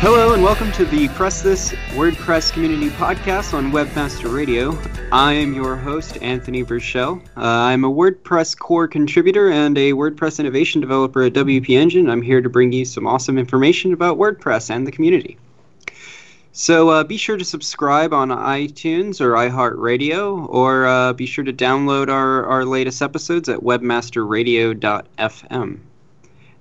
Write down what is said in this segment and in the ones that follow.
Hello and welcome to the Press This WordPress Community Podcast on Webmaster Radio. I am your host, Anthony Burchell. Uh, I'm a WordPress core contributor and a WordPress innovation developer at WP Engine. I'm here to bring you some awesome information about WordPress and the community. So uh, be sure to subscribe on iTunes or iHeartRadio, or uh, be sure to download our, our latest episodes at webmasterradio.fm.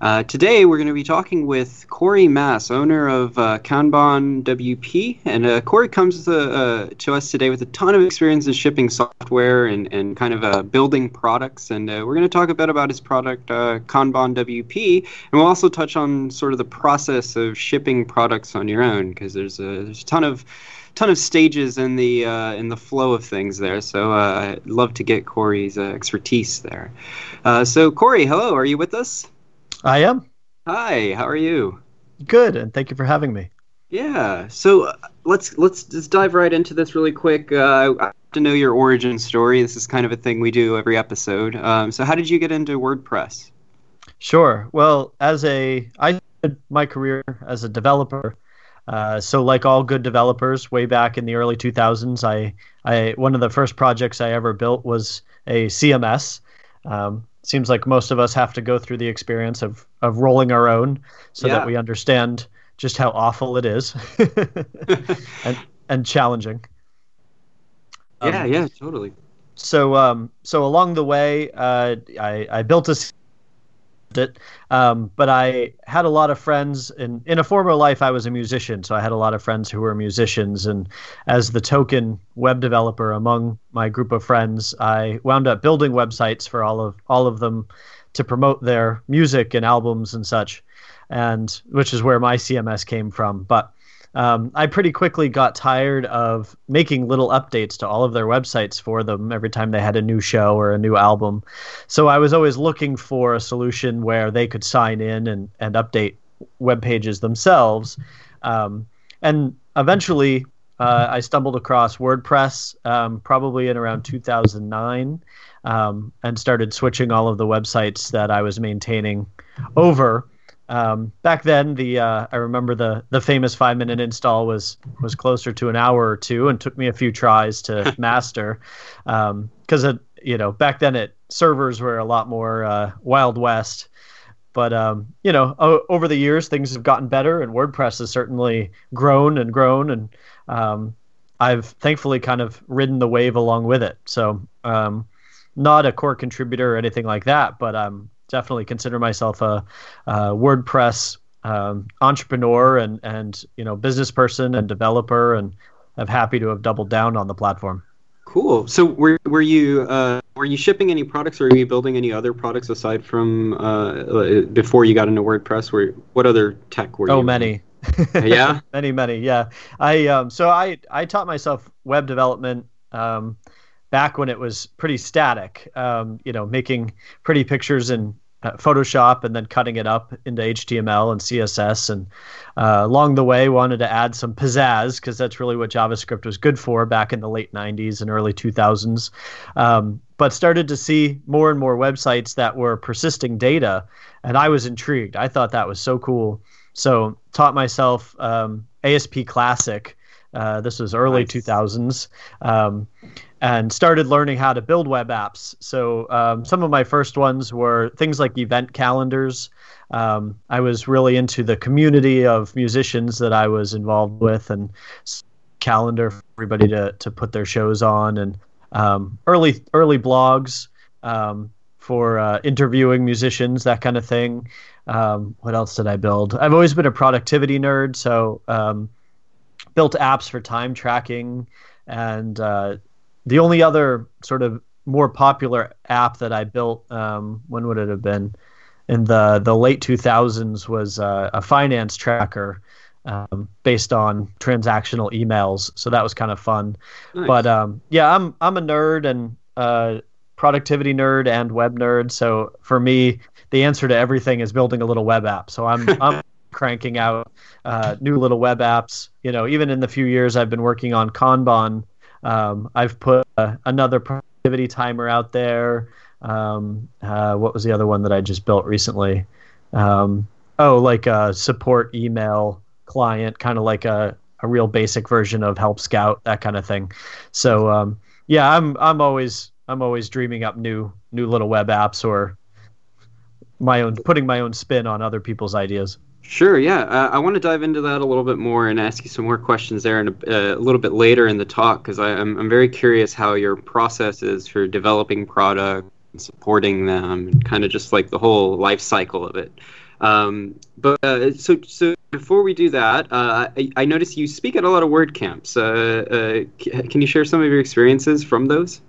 Uh, today, we're going to be talking with Corey Maass, owner of uh, Kanban WP. And uh, Corey comes to, uh, to, us today with a ton of experience in shipping software and, and kind of uh, building products. And uh, we're going to talk a bit about his product, Kanban WP. And we'll also touch on sort of the process of shipping products on your own, because there's a, there's a ton of ton of stages in the uh, in the flow of things there. So uh, I'd love to get Corey's uh, expertise there. so Corey, hello, are you with us? I am. Hi, how are you? Good, and thank you for having me. Yeah. So uh, let's let's just dive right into this really quick. Uh, I have to know your origin story. This is kind of a thing we do every episode. Um, so how did you get into WordPress? Sure. Well, as a I did my career as a developer. Uh, so like all good developers, way back in the early 2000s, I I one of the first projects I ever built was a CMS. Um, seems like most of us have to go through the experience of of rolling our own so yeah. that we understand just how awful it is and and challenging. Yeah, um, yeah, totally. So um so along the way uh I I built a it. Um, but I had a lot of friends in in a former life. I was a musician, so I had a lot of friends who were musicians. And as the token web developer among my group of friends, I wound up building websites for all of all of them to promote their music and albums and such, and which is where my CMS came from. But um, I pretty quickly got tired of making little updates to all of their websites for them every time they had a new show or a new album. So I was always looking for a solution where they could sign in and, and update web pages themselves. Um, and eventually, uh, I stumbled across WordPress um, probably in around 2009 um, and started switching all of the websites that I was maintaining over. Um, back then, the uh, I remember the the famous five minute install was was closer to an hour or two, and took me a few tries to master. Because um, you know back then, it servers were a lot more uh, wild west. But um, you know, o- over the years, things have gotten better, and WordPress has certainly grown and grown, and um, I've thankfully kind of ridden the wave along with it. So, um, not a core contributor or anything like that, but I'm definitely consider myself a, a WordPress um, entrepreneur and and you know business person and developer, and I'm happy to have doubled down on the platform. Cool. So were were you uh, were you shipping any products, or were you building any other products aside from uh, before you got into WordPress? Where what other tech were oh, you? Oh, many. yeah. many, many. Yeah. I um. So I I taught myself web development. Um, back when it was pretty static, um, you know, making pretty pictures in uh, Photoshop and then cutting it up into HTML and CSS. And uh, along the way, wanted to add some pizzazz because that's really what JavaScript was good for back in the late 90s and early 2000s. Um, but started to see more and more websites that were persisting data, and I was intrigued. I thought that was so cool. So taught myself um, ASP Classic. Uh, this was early nice. 2000s. Um, and started learning how to build web apps. So um, some of my first ones were things like event calendars. Um, I was really into the community of musicians that I was involved with, and calendar for everybody to to put their shows on, and um, early early blogs um, for uh, interviewing musicians, that kind of thing. Um, what else did I build? I've always been a productivity nerd, so um, built apps for time tracking and uh, the only other sort of more popular app that I built, um, when would it have been? In the the late 2000s, was uh, a finance tracker um, based on transactional emails. So that was kind of fun. Nice. But um, yeah, I'm I'm a nerd and uh, productivity nerd and web nerd. So for me, the answer to everything is building a little web app. So I'm I'm cranking out uh, new little web apps. You know, even in the few years I've been working on Kanban um, I've put uh, another productivity timer out there. Um, uh, what was the other one that I just built recently? Um, oh, like a support email client, kind of like a, a real basic version of Help Scout, that kind of thing. So um, yeah, I'm I'm always I'm always dreaming up new new little web apps or my own putting my own spin on other people's ideas. Sure, yeah. Uh, I want to dive into that a little bit more and ask you some more questions there in a, uh, a little bit later in the talk because I'm, I'm very curious how your process is for developing product and supporting them and kind of just like the whole life cycle of it. Um, but uh, so, so before we do that, uh, I, I noticed you speak at a lot of WordCamps. Uh, uh, can you share some of your experiences from those?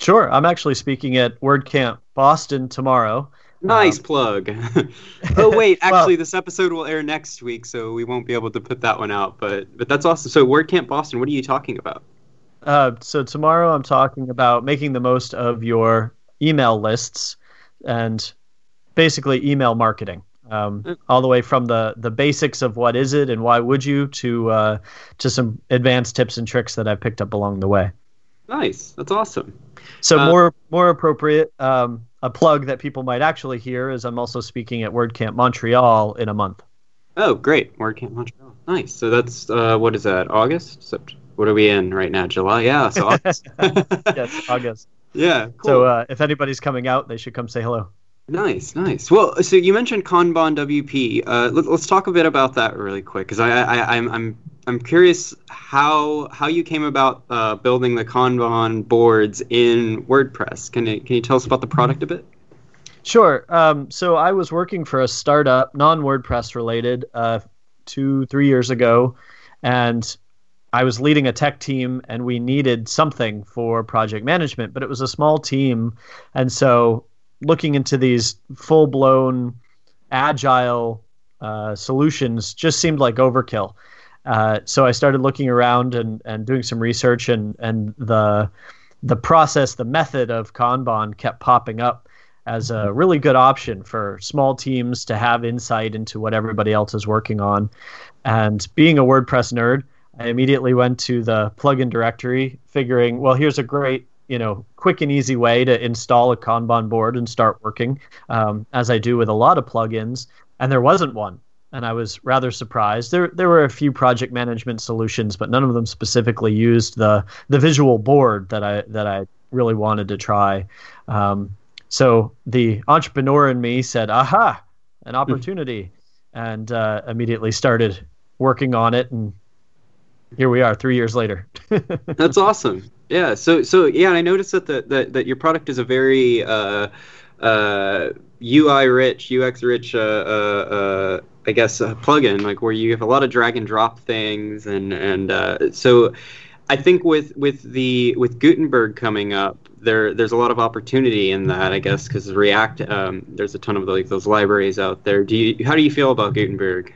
Sure. I'm actually speaking at WordCamp Boston tomorrow. Nice um, plug. oh wait, actually, well, this episode will air next week, so we won't be able to put that one out. But but that's awesome. So WordCamp Boston, what are you talking about? Uh, so tomorrow I'm talking about making the most of your email lists and basically email marketing. Um, mm. all the way from the the basics of what is it and why would you to uh, to some advanced tips and tricks that I've picked up along the way. Nice, that's awesome. So uh, more more appropriate. Um, a plug that people might actually hear is I'm also speaking at WordCamp Montreal in a month. Oh, great! WordCamp Montreal. Nice. So that's uh, what is that? August? Sept- what are we in right now? July? Yeah, so August. yes, August. Yeah. Cool. So uh, if anybody's coming out, they should come say hello. Nice, nice. Well, so you mentioned Kanban WP. Uh, let, us talk a bit about that really quick, because I, I, I'm, I'm, I'm curious how how you came about uh, building the Kanban boards in WordPress. Can you can you tell us about the product a bit? Sure. Um, so I was working for a startup, non WordPress related, uh, two three years ago, and I was leading a tech team, and we needed something for project management, but it was a small team, and so looking into these full blown agile uh, solutions just seemed like overkill. Uh, so I started looking around and, and doing some research, and, and the the process, the method of Kanban kept popping up as a really good option for small teams to have insight into what everybody else is working on. And being a WordPress nerd, I immediately went to the plugin directory, figuring, well, here's a great you know quick and easy way to install a kanban board and start working um, as i do with a lot of plugins. And there wasn't one. And i was rather surprised. There there were a few project management solutions but none of them specifically used the the visual board that i that i really wanted to try. Um, so the entrepreneur in me said aha an hmm. opportunity mm-hmm. and uh, immediately started working on it. And here we are three years later. That's awesome yeah. So so yeah, I noticed that the, that that your product is a very uh, uh, UI rich, UX rich, uh, uh, uh, I guess, uh, plugin like where you have a lot of drag and drop things, and and so I think with with the with Gutenberg coming up, there there's a lot of opportunity in that, I guess, because React, um, there's a ton of like those libraries out there. Do you how do you feel about Gutenberg?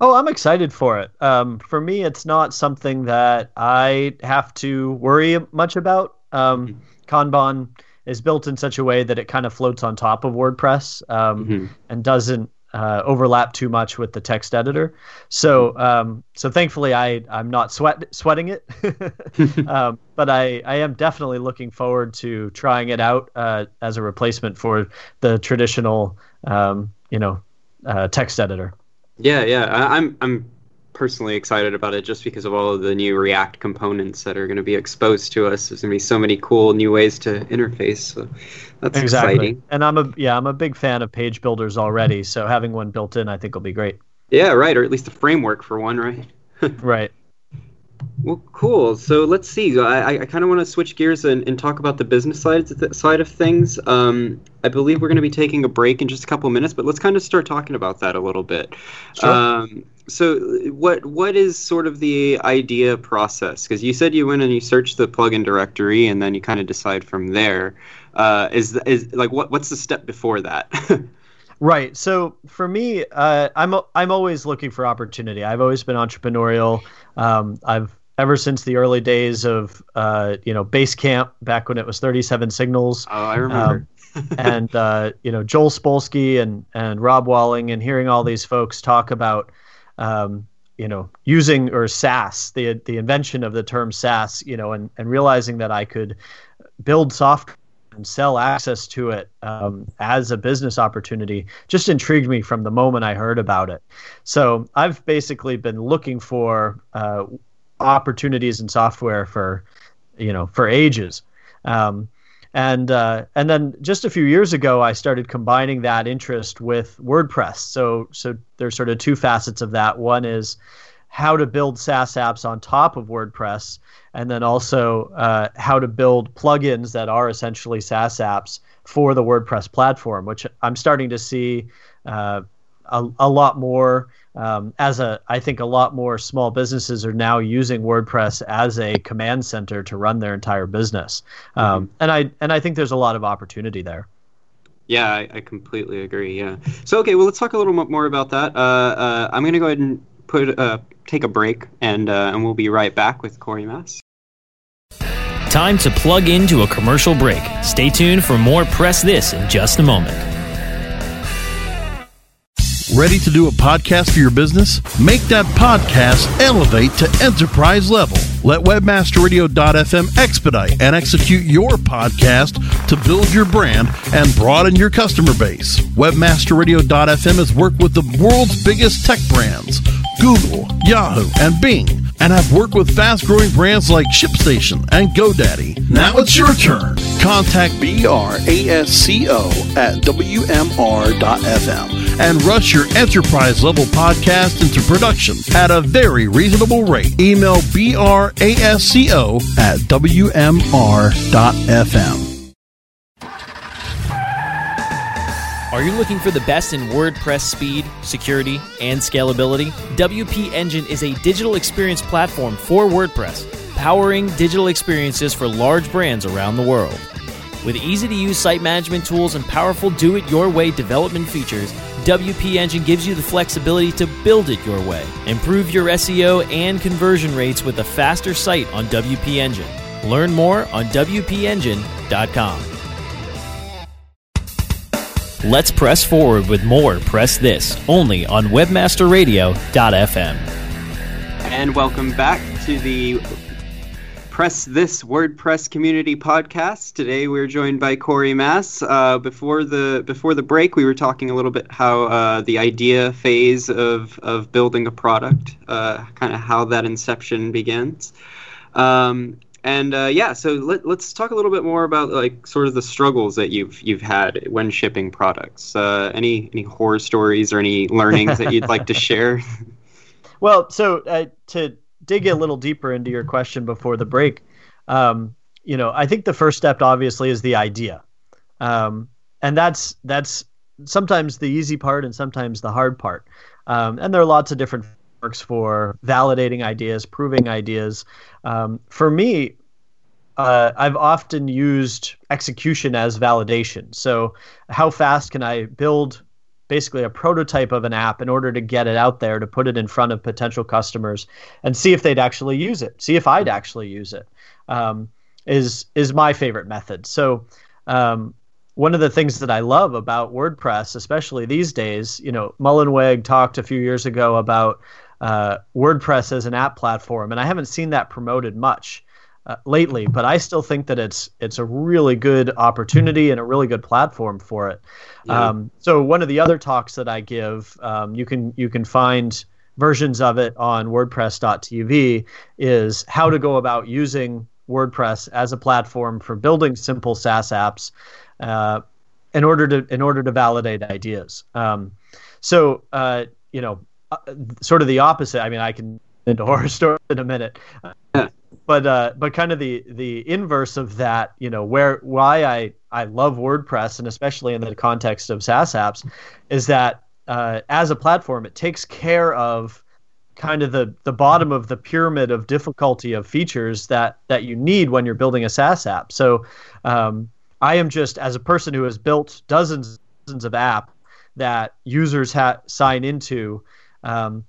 Oh, I'm excited for it. Um, for me, it's not something that I have to worry much about. Um, mm-hmm. Kanban is built in such a way that it kind of floats on top of WordPress um, mm-hmm. and doesn't uh, overlap too much with the text editor. So um, so thankfully I I'm not sweat sweating it, um, but I I am definitely looking forward to trying it out uh, as a replacement for the traditional um, you know uh, text editor. Yeah, yeah, I, I'm I'm personally excited about it just because of all of the new React components that are going to be exposed to us. There's going to be so many cool new ways to interface. So that's exactly. exciting. And I'm a yeah, I'm a big fan of page builders already. So having one built in, I think will be great. Yeah, right. Or at least a framework for one, right? right. Well, cool. So let's see. I, I kind of want to switch gears and, and talk about the business side side of things. Um, I believe we're going to be taking a break in just a couple minutes, but let's kind of start talking about that a little bit. Sure. Um, so, what what is sort of the idea process? Because you said you went and you searched the plugin directory, and then you kind of decide from there. Uh, is is like what what's the step before that? Right. So for me, uh, I'm I'm always looking for opportunity. I've always been entrepreneurial. Um, I've ever since the early days of uh, you know Basecamp back when it was 37 signals. Oh, I remember. Um, and uh, you know Joel Spolsky and and Rob Walling and hearing all these folks talk about um, you know using or SaaS the the invention of the term SaaS you know and and realizing that I could build software and sell access to it um, as a business opportunity just intrigued me from the moment I heard about it. So I've basically been looking for uh, opportunities in software for, you know, for ages. Um, and uh, and then just a few years ago, I started combining that interest with WordPress. So so there's sort of two facets of that. One is how to build SaaS apps on top of WordPress, and then also uh, how to build plugins that are essentially SaaS apps for the WordPress platform, which I'm starting to see uh, a, a lot more. Um, as a, I think a lot more small businesses are now using WordPress as a command center to run their entire business, um, mm-hmm. and I and I think there's a lot of opportunity there. Yeah, I, I, completely agree. Yeah. So okay, well, let's talk a little bit more about that. Uh, uh, I'm going to go ahead and put uh, take a break, and uh, and we'll be right back with Corey Maass. Time to plug into a commercial break. Stay tuned for more Press This in just a moment. Ready to do a podcast for your business? Make that podcast elevate to enterprise level. Let webmasterradio.fm expedite and execute your podcast to build your brand and broaden your customer base. Webmasterradio.fm has worked with the world's biggest tech brands, Google, Yahoo, and Bing, and have worked with fast growing brands like ShipStation and GoDaddy. Now it's your turn. Contact BRASCO at WMR.fm and rush your enterprise level podcast into production at a very reasonable rate. Email brasco at wmr.fm. Are you looking for the best in WordPress speed, security, and scalability? WP Engine is a digital experience platform for WordPress, powering digital experiences for large brands around the world. With easy to use site management tools and powerful do it your way development features, WP Engine gives you the flexibility to build it your way. Improve your SEO and conversion rates with a faster site on WP Engine. Learn more on WPEngine.com. Let's press forward with more Press This only on WebmasterRadio.fm. And welcome back to the Press This WordPress Community Podcast. Today we're joined by Corey Maass. Uh, before the before the break, we were talking a little bit how uh, the idea phase of of building a product, uh, kind of how that inception begins. Um, and uh, yeah, so let, us talk a little bit more about like sort of the struggles that you've you've had when shipping products. Uh, any any horror stories or any learnings that you'd like to share? Well, so uh, to dig a little deeper into your question before the break, um, you know, I think the first step obviously is the idea, um, and that's that's sometimes the easy part and sometimes the hard part. Um, and there are lots of different works for validating ideas, proving ideas. Um, for me, uh, I've often used execution as validation. So, how fast can I build basically a prototype of an app in order to get it out there to put it in front of potential customers and see if they'd actually use it see if i'd actually use it um, is is my favorite method. So um, one of the things that I love about WordPress, especially these days, you know, Mullenweg talked a few years ago about uh, WordPress as an app platform, and I haven't seen that promoted much uh, lately. But I still think that it's it's a really good opportunity and a really good platform for it. Yeah. Um, so one of the other talks that I give, um, you can you can find versions of it on WordPress.tv, is how to go about using WordPress as a platform for building simple SaaS apps uh, in order to in order to validate ideas. Um, so uh, you know, uh, sort of the opposite. I mean, I can into horror story in a minute, but uh, but kind of the the inverse of that. You know, where why I I love WordPress and especially in the context of SaaS apps, is that uh, as a platform, it takes care of kind of the the bottom of the pyramid of difficulty of features that that you need when you're building a SaaS app. So um, I am just as a person who has built dozens dozens of app that users ha- sign into. Um,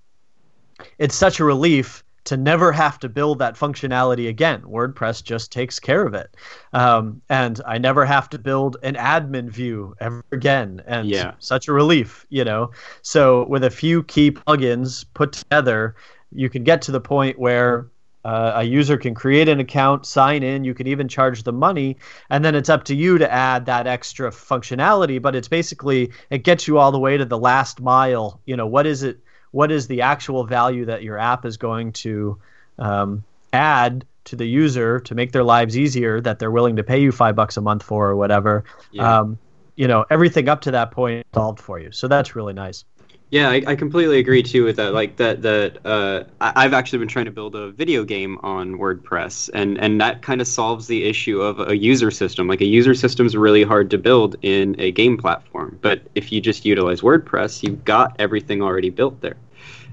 it's such a relief to never have to build that functionality again. WordPress just takes care of it, um, and I never have to build an admin view ever again. And yeah. such a relief, you know. So with a few key plugins put together, you can get to the point where uh, a user can create an account, sign in. You can even charge the money, and then it's up to you to add that extra functionality. But it's basically it gets you all the way to the last mile. You know, what is it? What is the actual value that your app is going to um, add to the user to make their lives easier? That they're willing to pay you five bucks a month for, or whatever. Yeah. Um, you know, everything up to that point solved for you. So that's really nice. Yeah, I, I, completely agree too with that. Like that, that uh, I've actually been trying to build a video game on WordPress, and and that kind of solves the issue of a user system. Like a user system is really hard to build in a game platform, but if you just utilize WordPress, you've got everything already built there.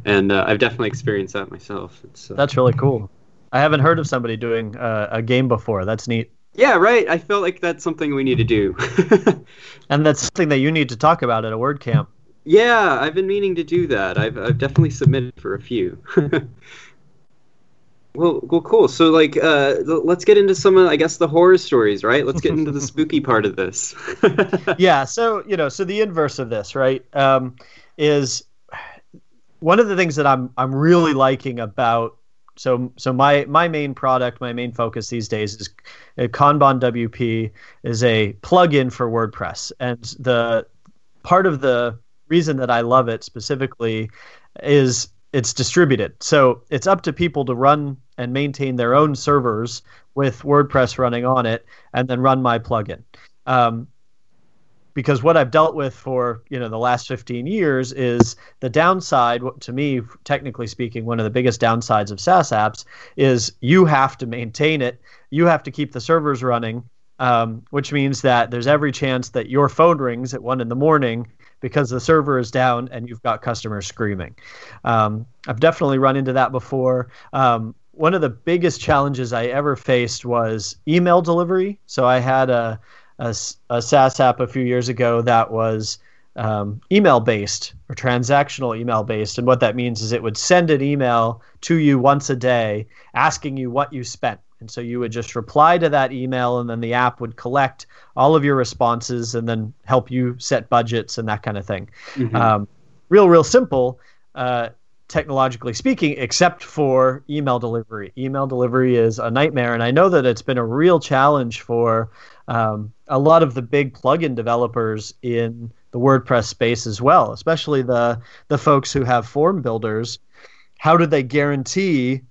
And uh, I've definitely experienced that myself. Uh, that's really cool. I haven't heard of somebody doing uh, a game before. That's neat. Yeah, right. I feel like that's something we need to do. and that's something that you need to talk about at a WordCamp. Yeah, I've been meaning to do that. I've I've definitely submitted for a few. well, well, cool. So, like, uh, let's get into some of, I guess, the horror stories, right? Let's get into the spooky part of this. yeah. So, you know, so the inverse of this, right, um, is one of the things that I'm I'm really liking about. So, so my my main product, my main focus these days is uh, Kanban WP is a plugin for WordPress, and the part of the reason that I love it specifically is it's distributed. So it's up to people to run and maintain their own servers with WordPress running on it, and then run my plugin. Um, because what I've dealt with for you know the last 15 years is the downside to me technically speaking one of the biggest downsides of SaaS apps is you have to maintain it you have to keep the servers running um, which means that there's every chance that your phone rings at one in the morning because the server is down and you've got customers screaming. Um, I've definitely run into that before. Um, one of the biggest challenges I ever faced was email delivery. So I had a, a, a SaaS app a few years ago that was um, email based or transactional email based. And what that means is it would send an email to you once a day asking you what you spent. And so you would just reply to that email, and then the app would collect all of your responses and then help you set budgets and that kind of thing. Mm-hmm. Um, real, real simple, uh, technologically speaking, except for email delivery. Email delivery is a nightmare, and I know that it's been a real challenge for um, a lot of the big plugin developers in the WordPress space as well, especially the the folks who have form builders. How do they guarantee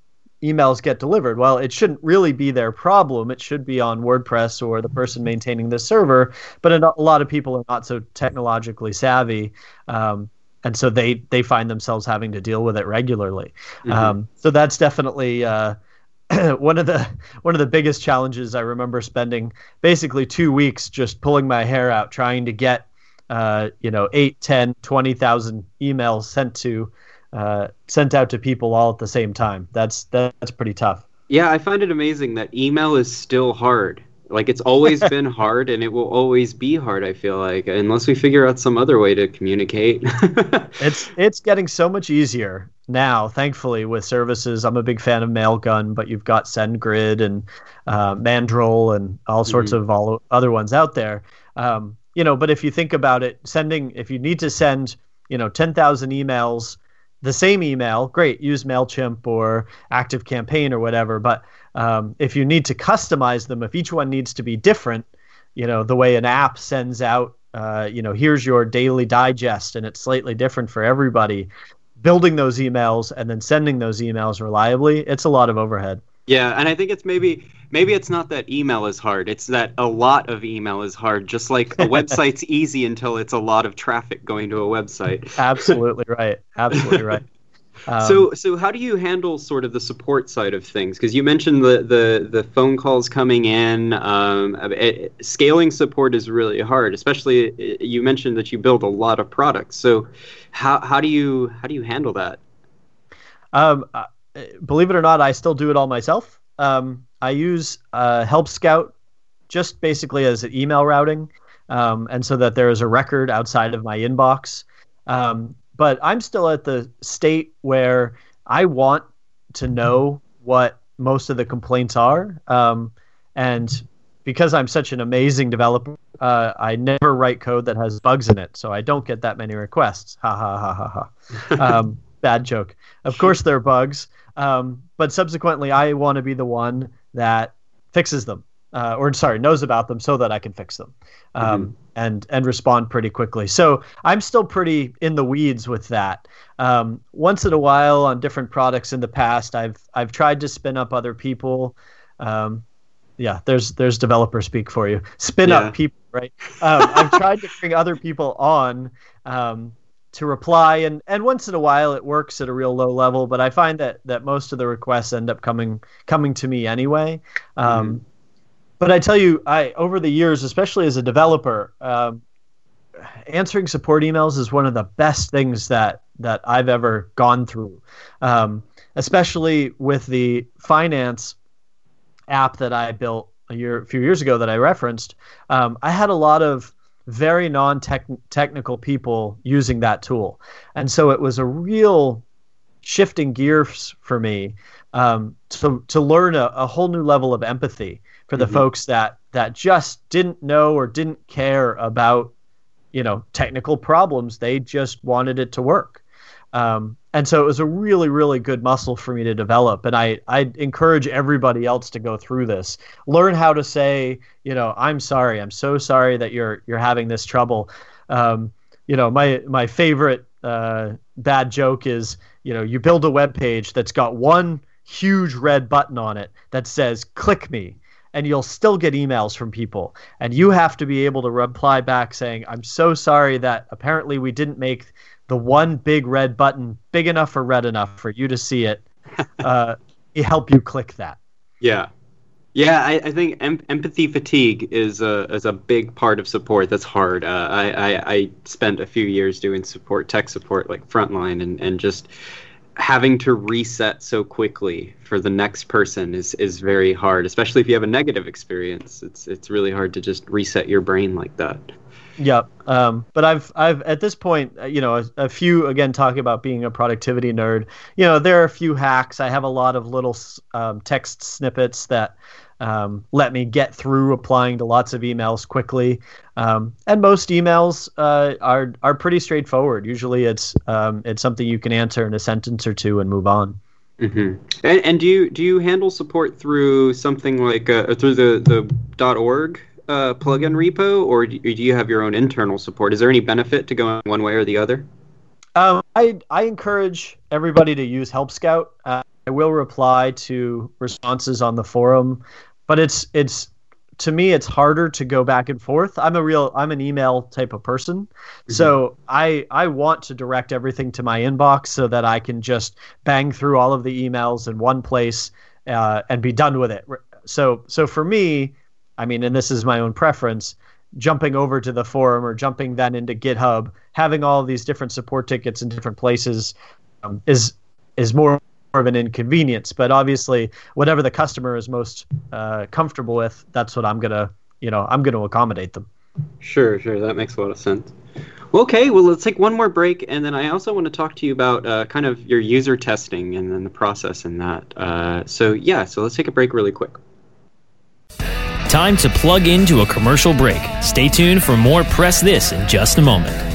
emails get delivered. Well, it shouldn't really be their problem. It should be on WordPress or the person maintaining the server. But a lot of people are not so technologically savvy. Um, and so they, they find themselves having to deal with it regularly. Mm-hmm. Um, so that's definitely uh, one of the one of the biggest challenges. I remember spending basically two weeks just pulling my hair out trying to get uh, you know eight, ten, twenty thousand emails sent to uh, sent out to people all at the same time. That's that's pretty tough. Yeah, I find it amazing that email is still hard. Like it's always been hard and it will always be hard, I feel like, unless we figure out some other way to communicate. it's it's getting so much easier now, thankfully, with services. I'm a big fan of Mailgun, but you've got SendGrid and uh, Mandrill and all sorts mm-hmm. of all other ones out there. Um, you know, but if you think about it, sending if you need to send, you know, 10,000 emails, the same email, great, use Mailchimp or Active Campaign or whatever, but um, if you need to customize them, if each one needs to be different, you know, the way an app sends out, uh, you know, here's your daily digest and it's slightly different for everybody, building those emails and then sending those emails reliably, it's a lot of overhead. Yeah, and I think it's maybe maybe it's not that email is hard. It's that a lot of email is hard. Just like a website's easy until it's a lot of traffic going to a website. Absolutely right. Absolutely right. Um, so, so how do you handle sort of the support side of things? Because you mentioned the, the the phone calls coming in. Um, it, scaling support is really hard, especially you mentioned that you build a lot of products. So, how how do you how do you handle that? Um, uh, believe it or not, I still do it all myself. Um, I use uh, Help Scout just basically as an email routing, um, and so that there is a record outside of my inbox. Um, but I'm still at the state where I want to know what most of the complaints are. Um, and because I'm such an amazing developer, uh, I never write code that has bugs in it, so I don't get that many requests. Ha ha ha ha ha. um, bad joke. Of course, there are bugs, um, but subsequently, I want to be the one that fixes them uh, or sorry, knows about them so that I can fix them um, mm-hmm. and and respond pretty quickly. So I'm still pretty in the weeds with that. Um, once in a while on different products in the past, I've I've tried to spin up other people. Um, yeah, there's there's developer speak for you. Spin yeah. up people, right? Um, I've tried to bring other people on um, to reply and and once in a while it works at a real low level but i find that that most of the requests end up coming coming to me anyway um, mm-hmm but I tell you, I over the years, especially as a developer, um, answering support emails is one of the best things that that I've ever gone through. Um, especially with the finance app that I built a year, a few years ago that I referenced. Um, I had a lot of very non-technical people using that tool, and so it was a real shifting gears for me um, to to learn a, a whole new level of empathy for the mm-hmm. folks that that just didn't know or didn't care about you know technical problems. They just wanted it to work um, and so it was a really really good muscle for me to develop. And i i encourage everybody else to go through this. Learn how to say you know i'm sorry. I'm so sorry that you're you're having this trouble. Um, you know my my favorite uh, bad joke is you know you build a web page that's got one huge red button on it that says click me and you'll still get emails from people. And you have to be able to reply back saying, I'm so sorry that apparently we didn't make the one big red button big enough or red enough for you to see it. Uh, help you click that. Yeah. Yeah, I, I think em- empathy fatigue is a is a big part of support. That's hard. Uh, I, I, I spent a few years doing support, tech support, like frontline, and, and just having to reset so quickly for the next person is is very hard, especially if you have a negative experience. It's it's really hard to just reset your brain like that. Yep. Um, but I've I've at this point, uh, you know, a, a, few again talking about being a productivity nerd. You know, there are a few hacks. I have a lot of little um, text snippets that um, let me get through applying to lots of emails quickly. Um, and most emails uh, are are pretty straightforward. Usually, it's um, it's something you can answer in a sentence or two and move on. Mm-hmm. And, and, do you do you handle support through something like uh, through the the .org uh, plugin repo, or do you have your own internal support? Is there any benefit to going one way or the other? Um, I I encourage everybody to use Help Scout. Uh, I will reply to responses on the forum, but it's it's to me it's harder to go back and forth. I'm a real I'm an email type of person. Mm-hmm. So I I want to direct everything to my inbox so that I can just bang through all of the emails in one place uh, and be done with it. So so for me, I mean, and this is my own preference, jumping over to the forum or jumping then into GitHub, having all these different support tickets in different places um, is is more of an inconvenience. But obviously, whatever the customer is most uh, comfortable with, that's what I'm gonna, you know, I'm gonna accommodate them. Sure, sure, that makes a lot of sense. Okay, well, let's take one more break, and then I also want to talk to you about uh, kind of your user testing and then the process in that. Uh, so, yeah, so let's take a break really quick. Time to plug into a commercial break. Stay tuned for more Press This in just a moment.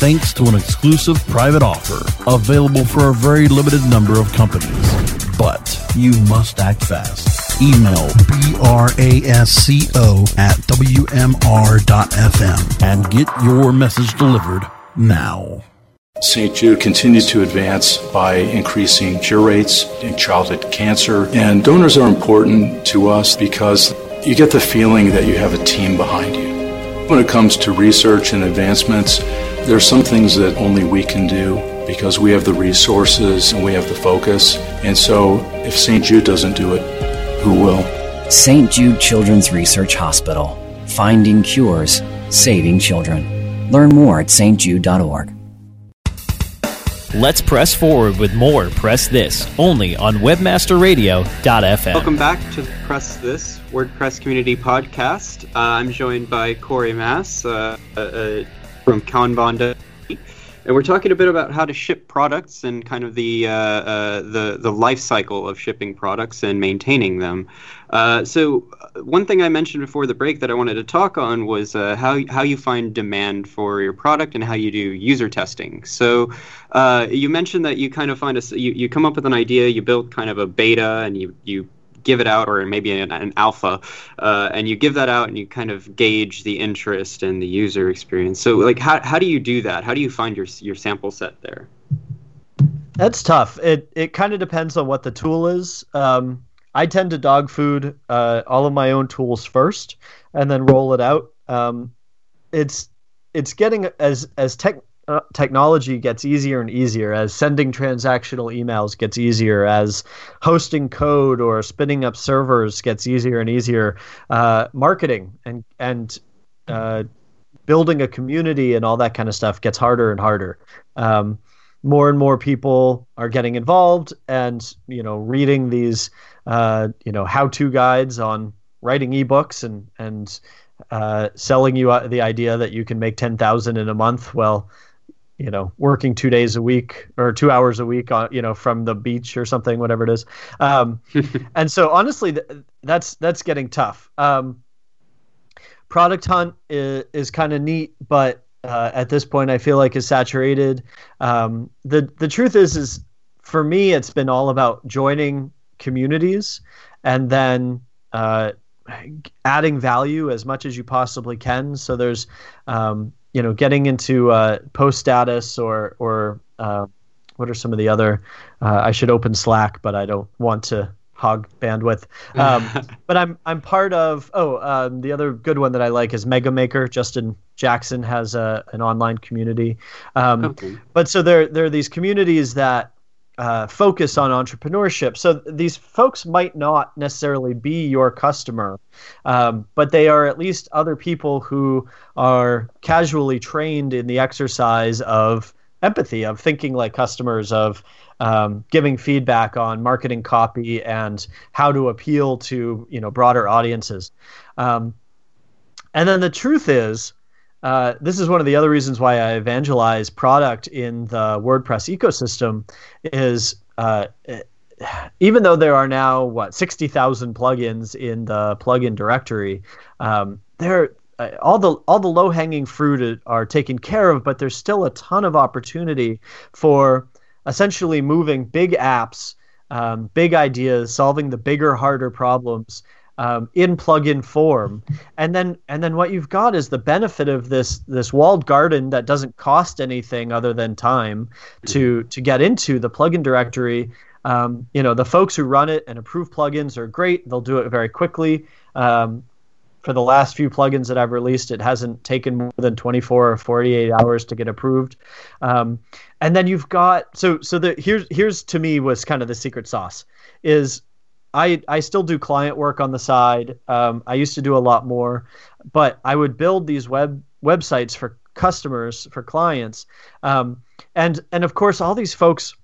thanks to an exclusive private offer available for a very limited number of companies. But you must act fast. Email brasco at wmr.fm and get your message delivered now. St. Jude continues to advance by increasing cure rates in childhood cancer. And donors are important to us because you get the feeling that you have a team behind you. When it comes to research and advancements, there are some things that only we can do because we have the resources and we have the focus. And so if St. Jude doesn't do it, who will? St. Jude Children's Research Hospital. Finding cures, saving children. Learn more at stjude.org. Let's press forward with more Press This only on webmasterradio.fm. Welcome back to Press This WordPress Community Podcast. Uh, I'm joined by Corey Maass uh, uh, uh from Kanban and we're talking a bit about how to ship products and kind of the uh, uh, the the life cycle of shipping products and maintaining them. Uh, so uh, one thing I mentioned before the break that I wanted to talk on was uh, how how you find demand for your product and how you do user testing. So uh, you mentioned that you kind of find a you, you come up with an idea, you build kind of a beta, and you you give it out or maybe an, an alpha uh, and you give that out and you kind of gauge the interest and the user experience. So like how, how do you do that? How do you find your, your sample set there? That's tough. It, it kind of depends on what the tool is. Um, i tend to dog food uh, all of my own tools first and then roll it out. Um, it's it's getting as as tech uh, technology gets easier and easier as sending transactional emails gets easier as hosting code or spinning up servers gets easier and easier uh, marketing and and uh, building a community and all that kind of stuff gets harder and harder. Um, more and more people are getting involved and you know reading these uh, you know how-to guides on writing ebooks and and uh, selling you uh, the idea that you can make 10,000 in a month. Well you know, working two days a week or two hours a week on, you know, from the beach or something, whatever it is. Um, and so honestly, th- that's, that's getting tough. Um, product hunt is, is kind of neat, but uh, at this point I feel like is saturated. Um, the, the truth is, is for me, it's been all about joining communities and then, uh, adding value as much as you possibly can. So there's, um, you know, getting into uh, post status or or uh, what are some of the other? Uh, I should open Slack, but I don't want to hog bandwidth. Um, but I'm I'm part of. Oh, um, the other good one that I like is MegaMaker. Justin Jackson has a an online community. Um, okay. But so there there are these communities that uh, focus on entrepreneurship. So these folks might not necessarily be your customer, um, but they are at least other people who are casually trained in the exercise of empathy, of thinking like customers, of um, giving feedback on marketing copy and how to appeal to you know broader audiences. Um, and then the truth is, uh, this is one of the other reasons why I evangelize product in the WordPress ecosystem is uh, even though there are now what 60,000 plugins in the plugin directory, um, there uh, all the all the low hanging fruit are taken care of, but there's still a ton of opportunity for essentially moving big apps, um, big ideas, solving the bigger, harder problems um, in plugin form, and then and then what you've got is the benefit of this this walled garden that doesn't cost anything other than time to to get into the plugin directory. Um, you know, the folks who run it and approve plugins are great. They'll do it very quickly. Um, for the last few plugins that I've released, it hasn't taken more than 24 or 48 hours to get approved. Um, and then you've got so so the here's here's to me was kind of the secret sauce is I I still do client work on the side. Um, I used to do a lot more, but I would build these web websites for customers for clients, um, and and of course all these folks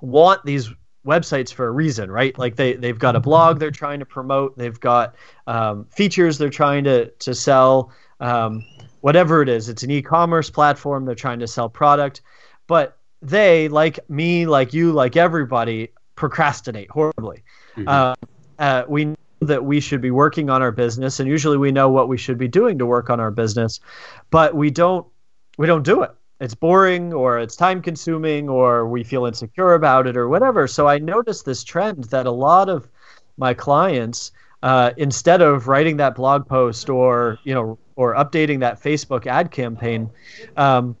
want these websites for a reason, right? Like they they've got a blog they're trying to promote, they've got um, features they're trying to to sell, um, whatever it is. It's an e-commerce platform they're trying to sell product, but they like me, like you, like everybody procrastinate horribly. Mm-hmm. Uh, uh, we know that we should be working on our business, and usually we know what we should be doing to work on our business, but we don't we don't do it it's boring or it's time consuming or we feel insecure about it or whatever. So I noticed this trend that a lot of my clients, uh, instead of writing that blog post or you know or updating that Facebook ad campaign, um,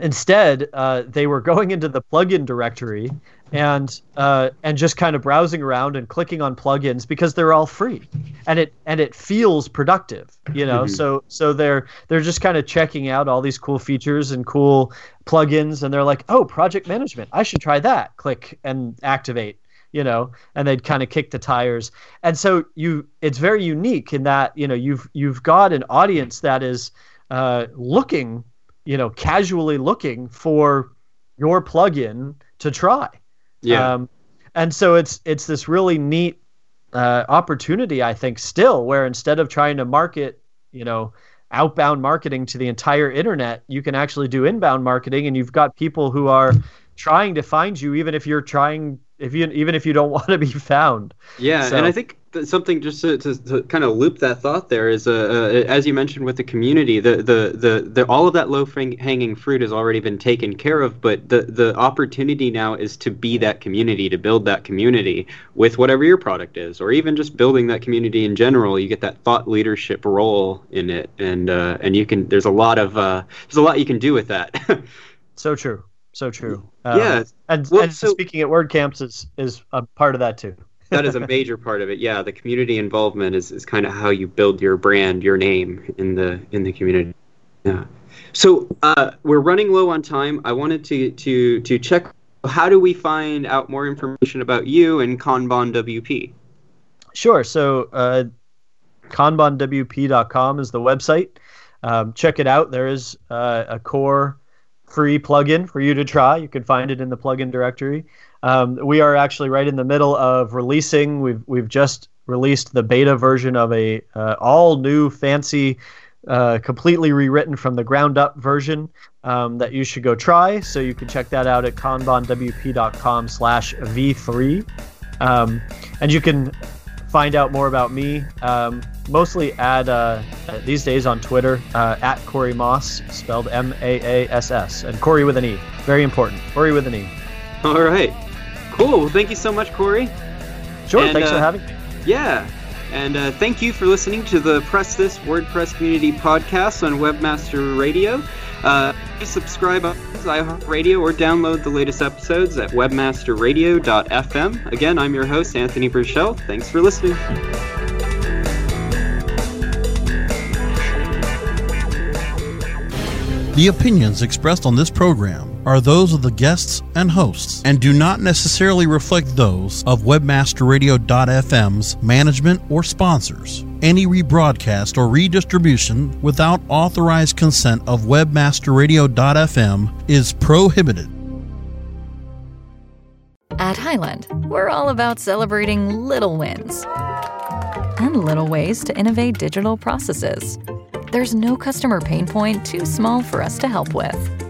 instead uh, they were going into the plugin directory and uh, and just kind of browsing around and clicking on plugins because they're all free, and it and it feels productive, you know. Mm-hmm. So so they're they're just kind of checking out all these cool features and cool plugins, and they're like, oh, project management, I should try that. Click and activate, you know, and they'd kind of kick the tires. And so you, it's very unique in that you know you've you've got an audience that is uh, looking, you know, casually looking for your plugin to try yeah. Um, and so it's it's this really neat uh, opportunity, I think, still where instead of trying to market, you know, outbound marketing to the entire internet, you can actually do inbound marketing, and you've got people who are trying to find you, even if you're trying, if you even if you don't want to be found. Yeah, so, and I think something just to, to, to, kind of loop that thought there is uh, uh, as you mentioned with the community the, the, the, the all of that low hanging fruit has already been taken care of but the, the opportunity now is to be that community to build that community with whatever your product is or even just building that community in general you get that thought leadership role in it and uh, and you can there's a lot of uh, there's a lot you can do with that. So true so true. Yeah. Um, and, well, and so, speaking at WordCamps is is a part of that too that is a major part of it. Yeah, the community involvement is, is kind of how you build your brand, your name in the in the community. Yeah. So uh, we're running low on time. I wanted to to to check. How do we find out more information about you and Kanban WP? Sure. So uh, kanbanwp.com is the website. Um, check it out. There is uh, a core free plugin for you to try. You can find it in the plugin directory. Um, we are actually right in the middle of releasing. We've we've just released the beta version of a uh, all new fancy. Uh, completely rewritten from the ground up version um, that you should go try. So you can check that out at kanbanwp.com slash v3. Um, and you can find out more about me, um, mostly at uh, these days on Twitter, uh, at Corey Maass, spelled M A A S S, and Corey with an E. Very important. Corey with an E. All right. Cool. Well, thank you so much, Corey. Sure. And, thanks uh, for having me. Yeah. And uh, thank you for listening to the Press This WordPress Community Podcast on Webmaster Radio. Uh, please subscribe on iHeartRadio or download the latest episodes at webmasterradio.fm. Again, I'm your host, Anthony Burchell. Thanks for listening. The opinions expressed on this program are those of the guests and hosts and do not necessarily reflect those of webmasterradio.fm's management or sponsors. Any rebroadcast or redistribution without authorized consent of webmasterradio.fm is prohibited. At Hyland, we're all about celebrating little wins and little ways to innovate digital processes. There's no customer pain point too small for us to help with.